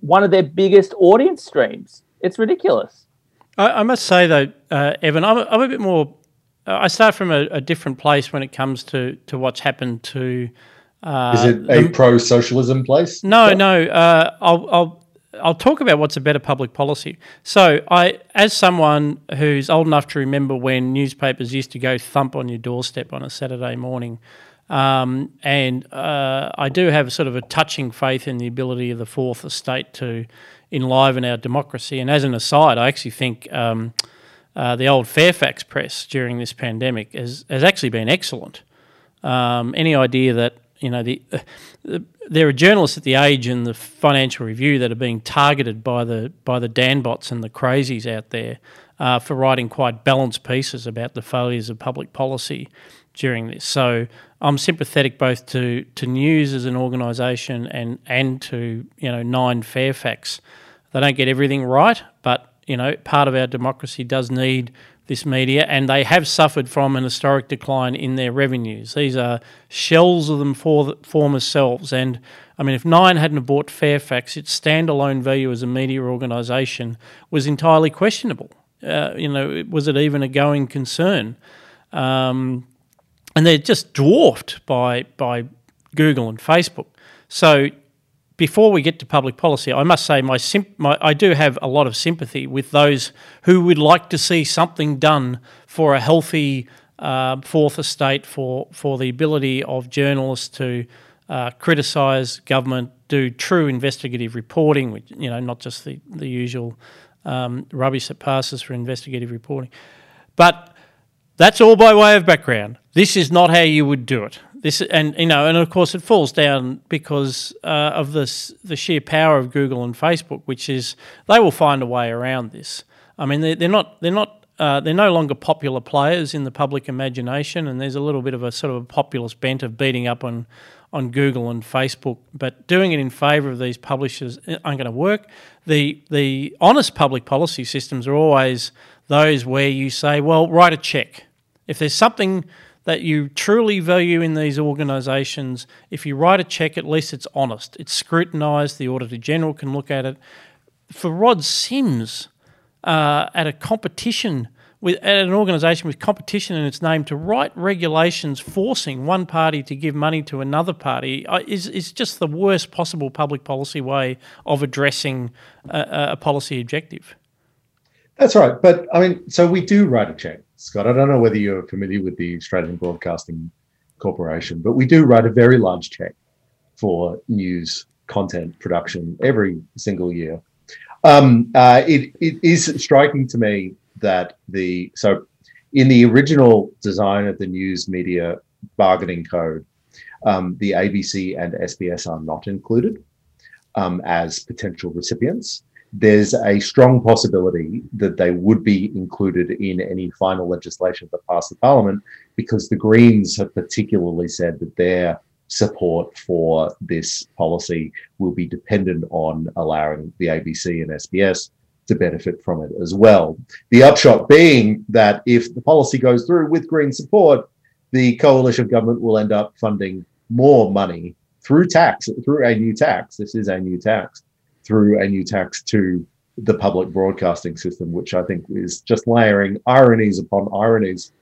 S3: one of their biggest audience streams. It's ridiculous.
S1: I, I must say though, uh, Evan, I'm a, I'm a bit more. Uh, I start from a, a, different place when it comes to to what's happened to.
S2: Uh, Is it a pro socialism place?
S1: No, no. Uh, I'll, I'll I'll talk about what's a better public policy. So, I, as someone who's old enough to remember when newspapers used to go thump on your doorstep on a Saturday morning, um, and uh, I do have sort of a touching faith in the ability of the fourth estate to enliven our democracy. And as an aside, I actually think um, uh, the old Fairfax press during this pandemic has, has actually been excellent. Um, any idea that you know the, uh, the, there are journalists at the Age and the Financial Review that are being targeted by the by the Danbots and the crazies out there uh, for writing quite balanced pieces about the failures of public policy during this. So I'm sympathetic both to, to News as an organisation and and to you know Nine Fairfax. They don't get everything right, but you know part of our democracy does need this media, and they have suffered from an historic decline in their revenues. These are shells of them for former selves, and I mean, if Nine hadn't bought Fairfax, its standalone value as a media organisation was entirely questionable. Uh, you know, was it even a going concern? Um, and they're just dwarfed by by Google and Facebook. So before we get to public policy, I must say my, my, I do have a lot of sympathy with those who would like to see something done for a healthy uh, fourth estate, for for the ability of journalists to uh, criticise government, do true investigative reporting, which you know not just the the usual um, rubbish that passes for investigative reporting, but that's all by way of background. This is not how you would do it. This and you know, and of course, it falls down because uh, of this the sheer power of Google and Facebook, which is they will find a way around this. I mean, they're, they're not they're not uh, they're no longer popular players in the public imagination, and there's a little bit of a sort of a populist bent of beating up on on Google and Facebook, but doing it in favour of these publishers aren't going to work. The the honest public policy systems are always those where you say, well, write a check. If there's something that you truly value in these organisations, if you write a check, at least it's honest. It's scrutinised. The Auditor General can look at it. For Rod Sims, uh, at a competition with at an organisation with competition in its name to write regulations forcing one party to give money to another party uh, is is just the worst possible public policy way of addressing a, a policy objective.
S2: That's right, but I mean, so we do write a check, Scott. I don't know whether you're familiar with the Australian Broadcasting Corporation, but we do write a very large check for news content production every single year. Um, uh, it, it is striking to me that the so in the original design of the news media bargaining code, um, the ABC and SBS are not included um, as potential recipients. There's a strong possibility that they would be included in any final legislation that passes the parliament because the Greens have particularly said that their support for this policy will be dependent on allowing the ABC and SBS to benefit from it as well. The upshot being that if the policy goes through with Green support, the coalition government will end up funding more money through tax, through a new tax. This is a new tax, through a new tax to the public broadcasting system, which I think is just layering ironies upon ironies.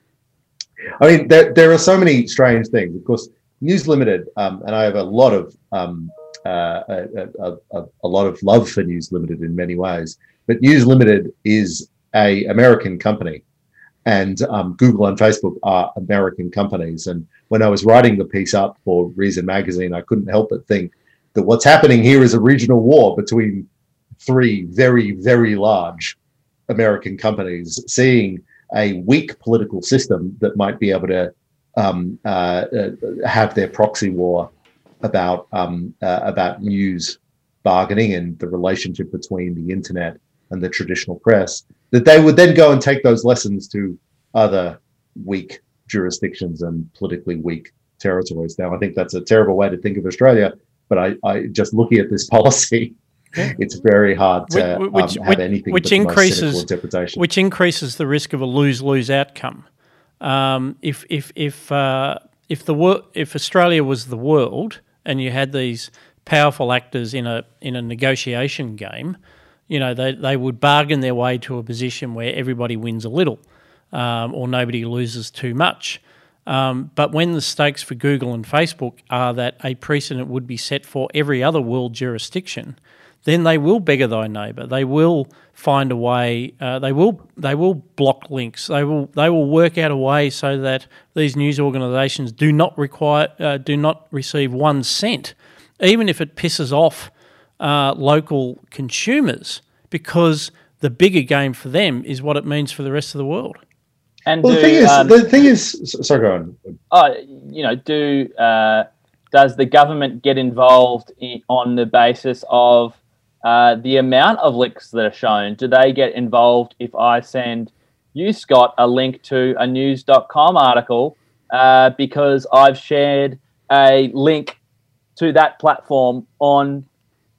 S2: I mean, there, there are so many strange things. Of course, News Limited, um, and I have a lot of um, uh, a, a, a, lot of love for News Limited in many ways. But News Limited is a American company, and um, Google and Facebook are American companies. And when I was writing the piece up for Reason Magazine, I couldn't help but think that what's happening here is a regional war between three very, very large American companies, seeing a weak political system that might be able to um, uh, uh, have their proxy war about um, uh, about news bargaining and the relationship between the internet and the traditional press, that they would then go and take those lessons to other weak jurisdictions and politically weak territories. Now, I think that's a terrible way to think of Australia, but I, I just looking at this *laughs* policy, it's very hard to which, um, have anything
S1: which increases which increases the risk of a lose lose outcome. Um, if if if uh, if the wor- if Australia was the world and you had these powerful actors in a in a negotiation game, you know, they, they would bargain their way to a position where everybody wins a little um, or nobody loses too much. Um, but when the stakes for Google and Facebook are that a precedent would be set for every other world jurisdiction, then they will beggar thy neighbour. They will find a way. Uh, they will they will block links. They will they will work out a way so that these news organisations do not require uh, do not receive one cent, even if it pisses off uh, local consumers because the bigger game for them is what it means for the rest of the world.
S2: And well, do, the thing is, um, the thing is, sorry, go on.
S3: Oh, you know, do uh, does the government get involved in, on the basis of uh, the amount of links that are shown? Do they get involved if I send you, Scott, a link to a news.com article uh, because I've shared a link to that platform on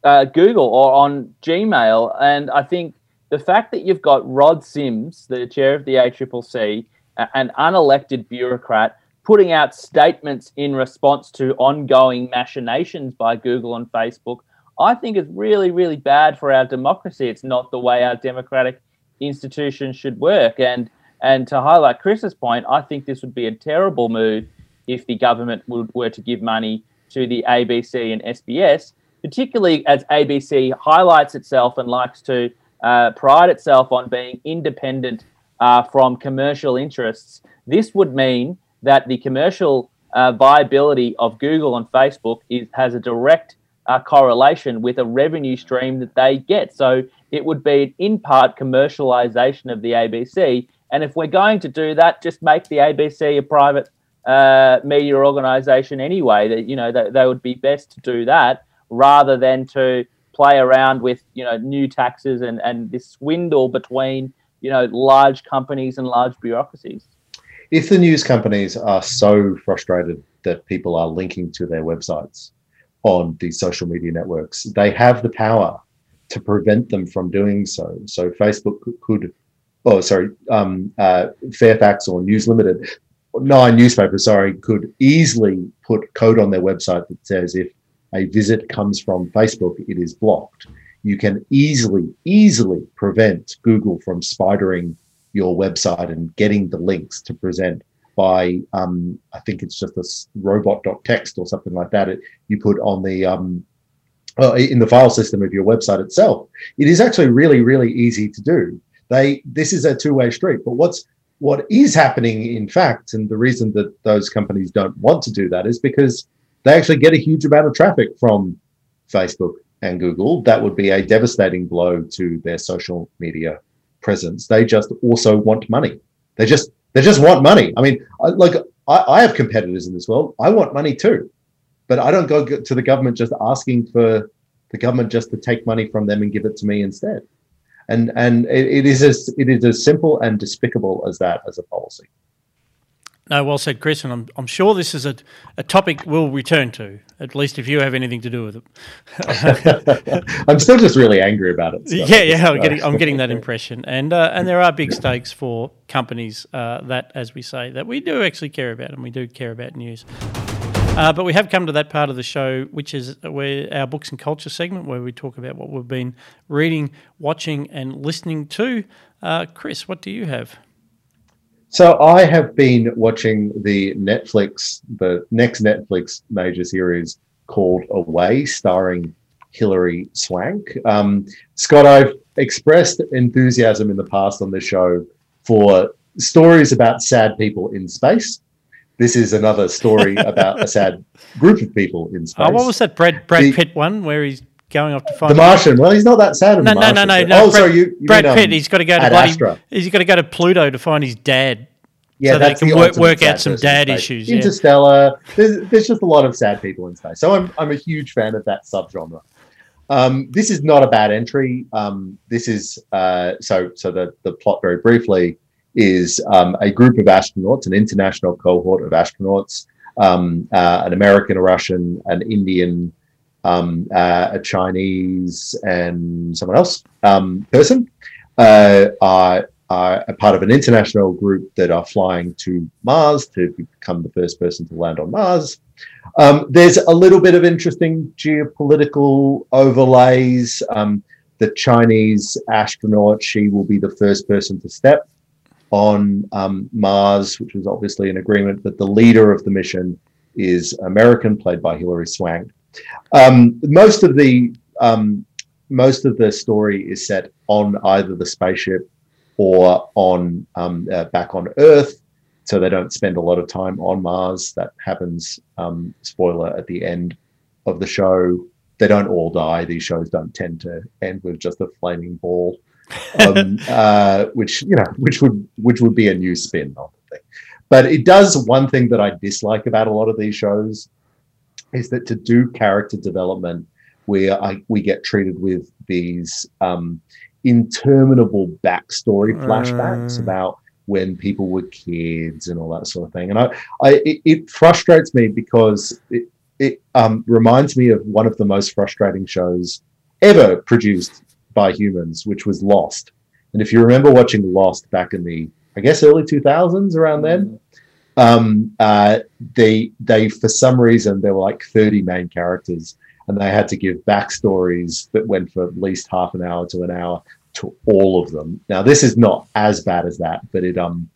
S3: uh, Google or on Gmail. And I think the fact that you've got Rod Sims, the chair of the ACCC, an unelected bureaucrat, putting out statements in response to ongoing machinations by Google and Facebook, I think is really, really bad for our democracy. It's not the way our democratic institutions should work. And and to highlight Chris's point, I think this would be a terrible move if the government would, were to give money to the ABC and SBS particularly as ABC highlights itself and likes to uh, pride itself on being independent uh, from commercial interests. This would mean that the commercial uh, viability of Google and Facebook is, has a direct uh, correlation with a revenue stream that they get. So it would be an in part commercialization of the ABC. And if we're going to do that, just make the ABC a private uh, media organization anyway. That you know they would be best to do that rather than to play around with you know new taxes and and this swindle between you know large companies and large bureaucracies.
S2: if the news companies are so frustrated that people are linking to their websites on these social media networks, they have the power to prevent them from doing so. So Facebook could, oh sorry, um, uh, Fairfax or News Limited, nine newspapers, sorry, could easily put code on their website that says if a visit comes from Facebook, it is blocked. You can easily, easily prevent Google from spidering your website and getting the links to present by um, I think it's just a robot.txt or something like that. It, you put on the um, uh, in the file system of your website itself. It is actually really, really easy to do. They this is a two-way street. But what's what is happening, in fact, and the reason that those companies don't want to do that is because they actually get a huge amount of traffic from Facebook and Google. That would be a devastating blow to their social media presence. They just also want money. They just they just want money. I mean, I, like I, I have competitors in this world. I want money too, but I don't go to the government just asking for the government just to take money from them and give it to me instead. And and it, it is as it is as simple and despicable as that as a policy.
S1: No, well said, Chris, and I'm, I'm sure this is a, a topic we'll return to, at least if you have anything to do with
S2: it. *laughs* I'm still just really angry about it.
S1: So. *laughs* Yeah, yeah, I'm getting, I'm getting that impression. And, uh, and there are big stakes for companies uh, that, as we say, that we do actually care about, and we do care about news. Uh, but we have come to that part of the show, which is where our books and culture segment, where we talk about what we've been reading, watching, and listening to. Uh, Chris, what do you have?
S2: So I have been watching the Netflix, the next Netflix major series called Away, starring Hilary Swank. Um, Scott, I've expressed enthusiasm in the past on this show for stories about sad people in space. This is another story about a sad *laughs* group of people in space.
S1: Oh, what was that Brad Brad the, Pitt one where he's going off to find
S2: the Martian. Well, he's not that sad.
S1: No, no, no, no, no. Oh, Brad, sorry, you, you Brad mean, Pitt. Um, he's got to go to bloody, Astra. He's got to go to Pluto to find his dad. Yeah, so they can work, work out some dad issues.
S2: Interstellar. Yeah. There's, there's just a lot of sad people in space. So I'm I'm a huge fan of that subgenre. Um, this is not a bad entry. Um, this is uh, so so the the plot very briefly is um, a group of astronauts, an international cohort of astronauts, um, uh, an American, a Russian, an Indian, um, uh, a Chinese, and someone else um, person uh, are, are a part of an international group that are flying to Mars to become the first person to land on Mars. Um, there's a little bit of interesting geopolitical overlays. Um, the Chinese astronaut, she will be the first person to step on um, Mars, which is obviously an agreement, but the leader of the mission is American, played by Hilary Swank. Um, most of the um, most of the story is set on either the spaceship or on um, uh, back on Earth, so they don't spend a lot of time on Mars. That happens. Um, spoiler at the end of the show. They don't all die. These shows don't tend to end with just a flaming ball, um, *laughs* uh, which you know, which would which would be a new spin on the thing. But it does one thing that I dislike about a lot of these shows is that to do character development where I, we get treated with these um, interminable backstory flashbacks uh. about when people were kids and all that sort of thing. And I, I it, it frustrates me because it, it um, reminds me of one of the most frustrating shows ever produced by humans, which was Lost. And if you remember watching Lost back in the, I guess, early 2000s, around then, um, uh, they they for some reason there were like 30 main characters and they had to give backstories that went for at least half an hour to an hour to all of them. Now this is not as bad as that but it um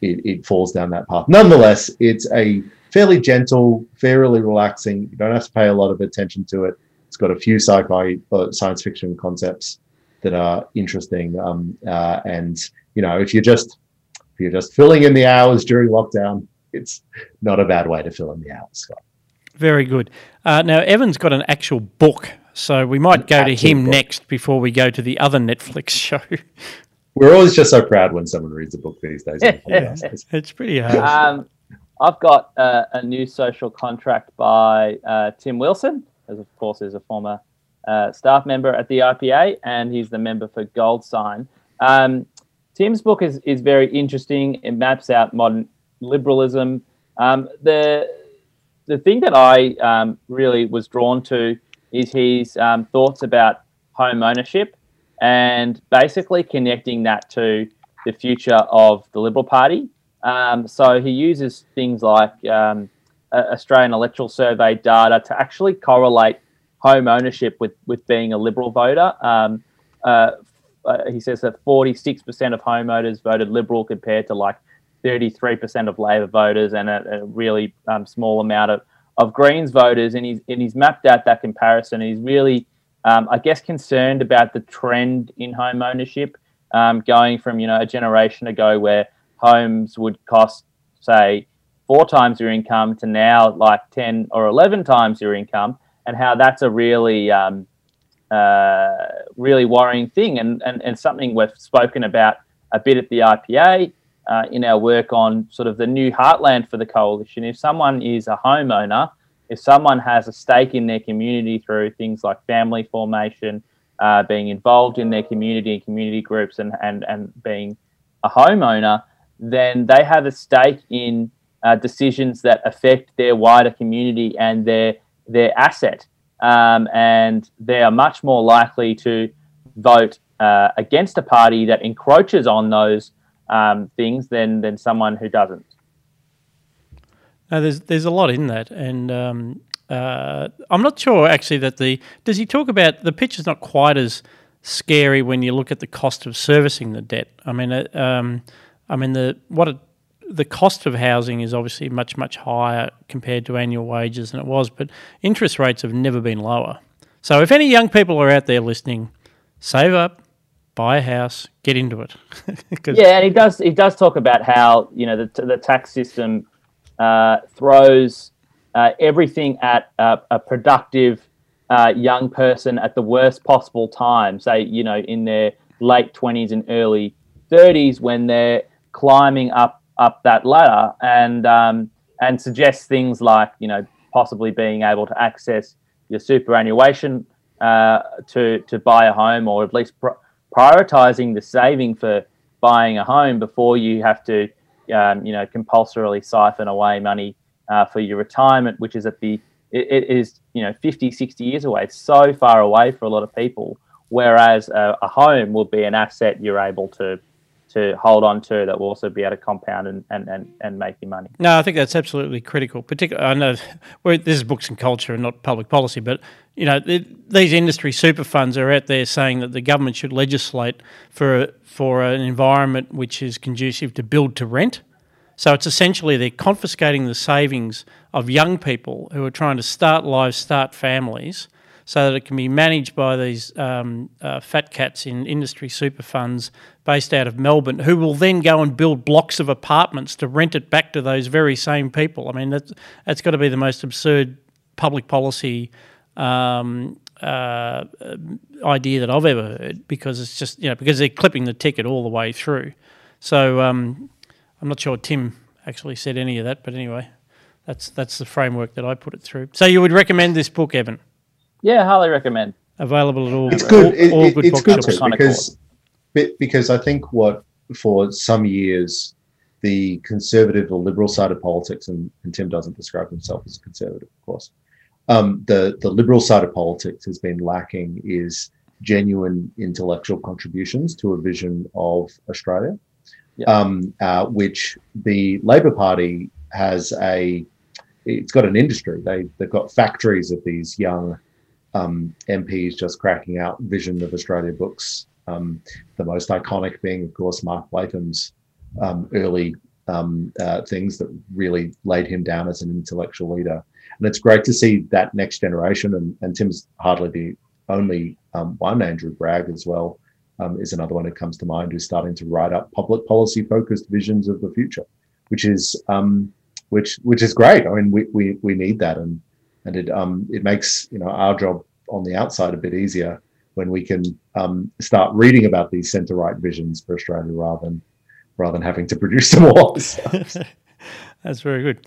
S2: it, it falls down that path. Nonetheless it's a fairly gentle fairly relaxing you don't have to pay a lot of attention to it. It's got a few sci-fi uh, science fiction concepts that are interesting um, uh, and you know if you're just you're just filling in the hours during lockdown, it's not a bad way to fill in the hours, Scott.
S1: Very good. Uh, now, Evan's got an actual book, so we might go to him book. next before we go to the other Netflix *laughs* show.
S2: We're always just so proud when someone reads a book these days. *laughs*
S1: it's pretty hard. Um,
S3: I've got uh, a new social contract by uh, Tim Wilson, as of course is a former uh, staff member at the IPA, and he's the member for Goldstein. Um, Tim's book is, is very interesting. It maps out modern liberalism. Um, the the thing that I um, really was drawn to is his um, thoughts about home ownership and basically connecting that to the future of the Liberal Party. Um, so he uses things like um, Australian Electoral Survey data to actually correlate home ownership with, with being a Liberal voter. Um, uh, uh, he says that 46% of homeowners voted Liberal compared to like 33% of Labor voters and a, a really um, small amount of, of Greens voters. And he's, and he's mapped out that comparison. he's really, um, I guess, concerned about the trend in home ownership um, going from, you know, a generation ago where homes would cost, say, four times your income to now like 10 or 11 times your income and how that's a really um, uh, really worrying thing and, and, and something we've spoken about a bit at the IPA uh, in our work on sort of the new heartland for the coalition. If someone is a homeowner, if someone has a stake in their community through things like family formation, uh, being involved in their community and community groups, and, and, and being a homeowner, then they have a stake in uh, decisions that affect their wider community and their their asset, um, and they are much more likely to vote uh, against a party that encroaches on those um, things than than someone who doesn't.
S1: No, there's there's a lot in that, and um, uh, I'm not sure actually that the does he talk about the picture's not quite as scary when you look at the cost of servicing the debt. I mean, uh, um, I mean the what it the cost of housing is obviously much, much higher compared to annual wages than it was, but interest rates have never been lower. So if any young people are out there listening, save up, buy a house, get into it. *laughs*
S3: yeah, and he does. He does talk about how you know the the tax system uh, throws uh, everything at a, a productive uh, young person at the worst possible time. Say you know in their late twenties and early thirties when they're climbing up up that ladder and um, and suggests things like you know possibly being able to access your superannuation uh, to to buy a home or at least pr- prioritizing the saving for buying a home before you have to um, you know compulsorily siphon away money uh, for your retirement which is at the it, it is you know 50 60 years away. It's so far away for a lot of people whereas a, a home will be an asset you're able to to hold on to that will also be able to compound and, and, and, and make you money.
S1: No, I think that's absolutely critical. Particularly, I know this is books and culture and not public policy, but you know these industry super funds are out there saying that the government should legislate for for an environment which is conducive to build to rent. So it's essentially they're confiscating the savings of young people who are trying to start lives, start families so that it can be managed by these um, uh, fat cats in industry super funds based out of Melbourne, who will then go and build blocks of apartments to rent it back to those very same people. I mean, that's, that's got to be the most absurd public policy um, uh, idea that I've ever heard because it's just, you know, because they're clipping the ticket all the way through. So um, I'm not sure Tim actually said any of that, but anyway, that's that's the framework that I put it through. So you would recommend this book, Evan?
S3: Yeah, highly recommend.
S1: Available at all.
S2: It's good. All, all good it's good too, because because I think what for some years the conservative or liberal side of politics, and, and Tim doesn't describe himself as a conservative, of course. Um, the the liberal side of politics has been lacking is genuine intellectual contributions to a vision of Australia, yeah. um, uh, which the Labor Party has a. It's got an industry. They they've got factories of these young um, MPs just cracking out Vision of Australia books. Um, the most iconic being, of course, Mark Latham's um, early um, uh, things that really laid him down as an intellectual leader. And it's great to see that next generation. And, and Tim's hardly the only um, one. Andrew Bragg as well um, is another one who comes to mind who's starting to write up public policy focused visions of the future, which is which which is great. I mean, we we, we need that and and it um it makes you know our job on the outside a bit easier when we can um, start reading about these centre right visions for Australia rather than rather than having to produce them all. *laughs*
S1: That's very good.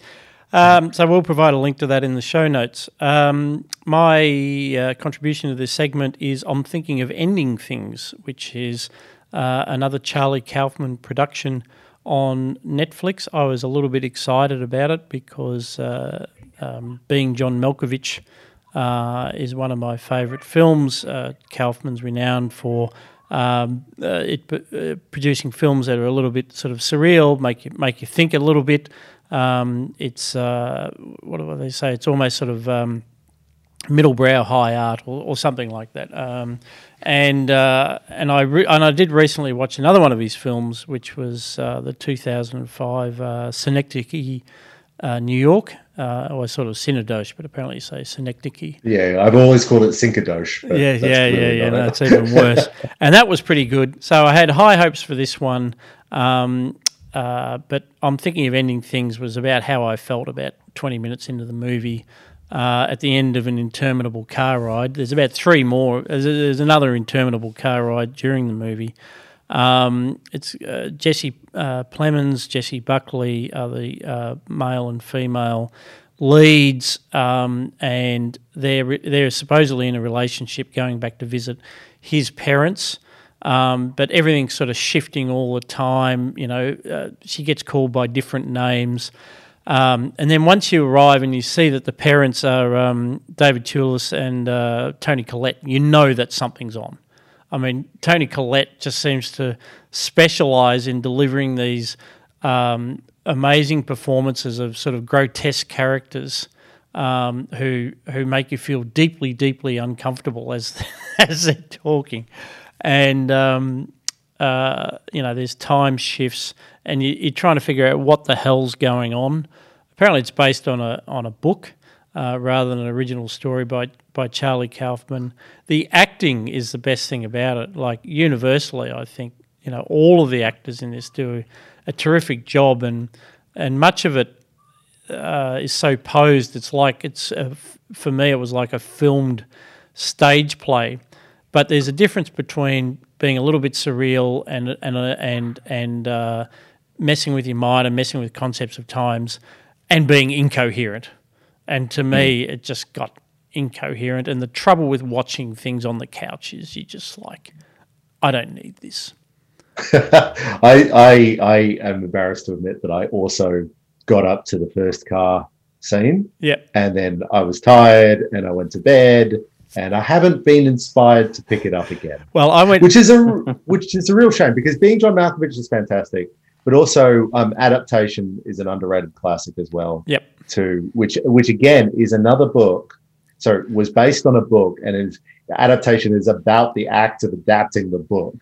S1: Um, so we'll provide a link to that in the show notes. Um, my uh, contribution to this segment is I'm thinking of ending things, which is uh, another Charlie Kaufman production on Netflix. I was a little bit excited about it because uh, um, being John Malkovich uh, is one of my favourite films. Uh, Kaufman's renowned for um, uh, it uh, producing films that are a little bit sort of surreal, make you make you think a little bit. Um, it's uh, what do they say? It's almost sort of um, middlebrow high art or, or something like that. Um, and uh, and I re- and I did recently watch another one of his films, which was uh, the 2005 uh, Synecdoche, uh, New York. Uh, or sort of Synecdoche, but apparently you say Synecdoche.
S2: Yeah, I've always called it Synecdoche.
S1: Yeah, yeah, yeah, yeah. No, it's even worse. *laughs* and that was pretty good. So I had high hopes for this one. Um, uh, but I'm thinking of ending things was about how I felt about 20 minutes into the movie uh, at the end of an interminable car ride. There's about three more. There's, there's another interminable car ride during the movie. Um, it's uh, Jesse uh, Plemons, Jessie Buckley are the uh, male and female leads, um, and they're they're supposedly in a relationship, going back to visit his parents. Um, but everything's sort of shifting all the time. You know, uh, she gets called by different names. Um, and then once you arrive and you see that the parents are um, David Thewlis and uh, Toni Collette, you know that something's on. I mean, Toni Collette just seems to specialise in delivering these um, amazing performances of sort of grotesque characters um, who who make you feel deeply, deeply uncomfortable as *laughs* as they're talking, and um, uh, you know, there's time shifts, and you, are trying to figure out what the hell's going on. Apparently, it's based on a on a book uh, rather than an original story by by Charlie Kaufman. The acting is the best thing about it. Like universally, I think you know all of the actors in this do a terrific job, and and much of it uh, is so posed. It's like it's a, for me, it was like a filmed stage play. But there's a difference between being a little bit surreal and and and and uh, messing with your mind and messing with concepts of times and being incoherent. And to me, mm. it just got incoherent. And the trouble with watching things on the couch is you just like, I don't need this. *laughs*
S2: I, I I am embarrassed to admit that I also got up to the first car scene.
S1: Yeah.
S2: And then I was tired and I went to bed and I haven't been inspired to pick it up again.
S1: Well, I went,
S2: which is a *laughs* which is a real shame because being John Malkovich is fantastic, but also um, adaptation is an underrated classic as well.
S1: Yep.
S2: To which which again is another book. So was based on a book, and is adaptation is about the act of adapting the book.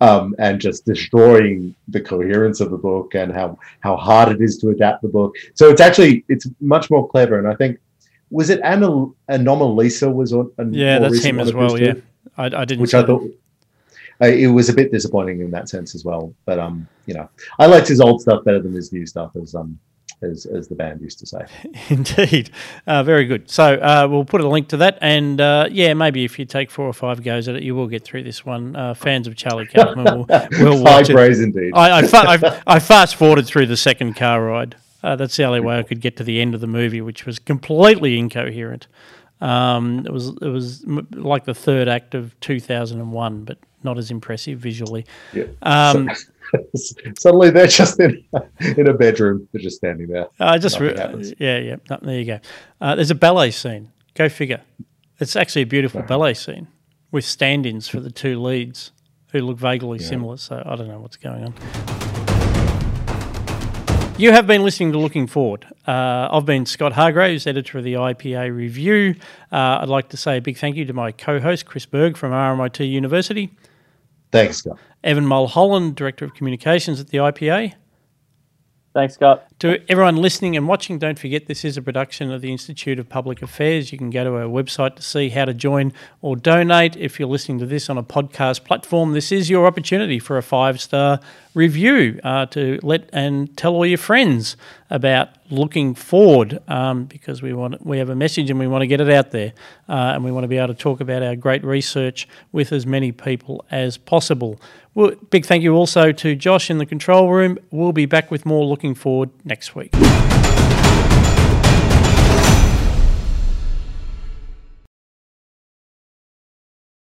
S2: Um, and just destroying the coherence of the book and how how hard it is to adapt the book. So it's actually it's much more clever, and I think was it Anna Anomalisa was on?
S1: yeah, that's him as well. Yeah, I, I, didn't.
S2: Which I thought uh, it was a bit disappointing in that sense as well. But um, you know, I liked his old stuff better than his new stuff, as um, as, as the band used to say. *laughs*
S1: Indeed, uh, very good. So uh, we'll put a link to that, and uh, yeah, maybe if you take four or five goes at it, you will get through this one. Uh, fans of Charlie Kaufman will, *laughs* will watch
S2: praise indeed.
S1: I, I, fa- I, *laughs* I fast forwarded through the second car ride. Uh, that's the only way I could get to the end of the movie, which was completely incoherent. Um, it was it was m- like the third act of 2001, but not as impressive visually.
S2: Yeah. Um, so, *laughs* suddenly they're just in, in a bedroom. They're just standing there.
S1: I just re- yeah yeah. No, there you go. Uh, there's a ballet scene. Go figure. It's actually a beautiful ballet scene with stand-ins for the two leads who look vaguely yeah. similar. So I don't know what's going on. You have been listening to Looking Forward. Uh, I've been Scott Hargreaves, editor of the IPA Review. Uh, I'd like to say a big thank you to my co host, Chris Berg from RMIT University.
S2: Thanks, Scott.
S1: Evan Mulholland, Director of Communications at the IPA.
S3: Thanks, Scott.
S1: To everyone listening and watching, don't forget this is a production of the Institute of Public Affairs. You can go to our website to see how to join or donate. If you're listening to this on a podcast platform, this is your opportunity for a five star review uh, to let and tell all your friends about looking forward um, because we want we have a message and we want to get it out there uh, and we want to be able to talk about our great research with as many people as possible. Well, big thank you also to Josh in the control room. We'll be back with more looking forward next week.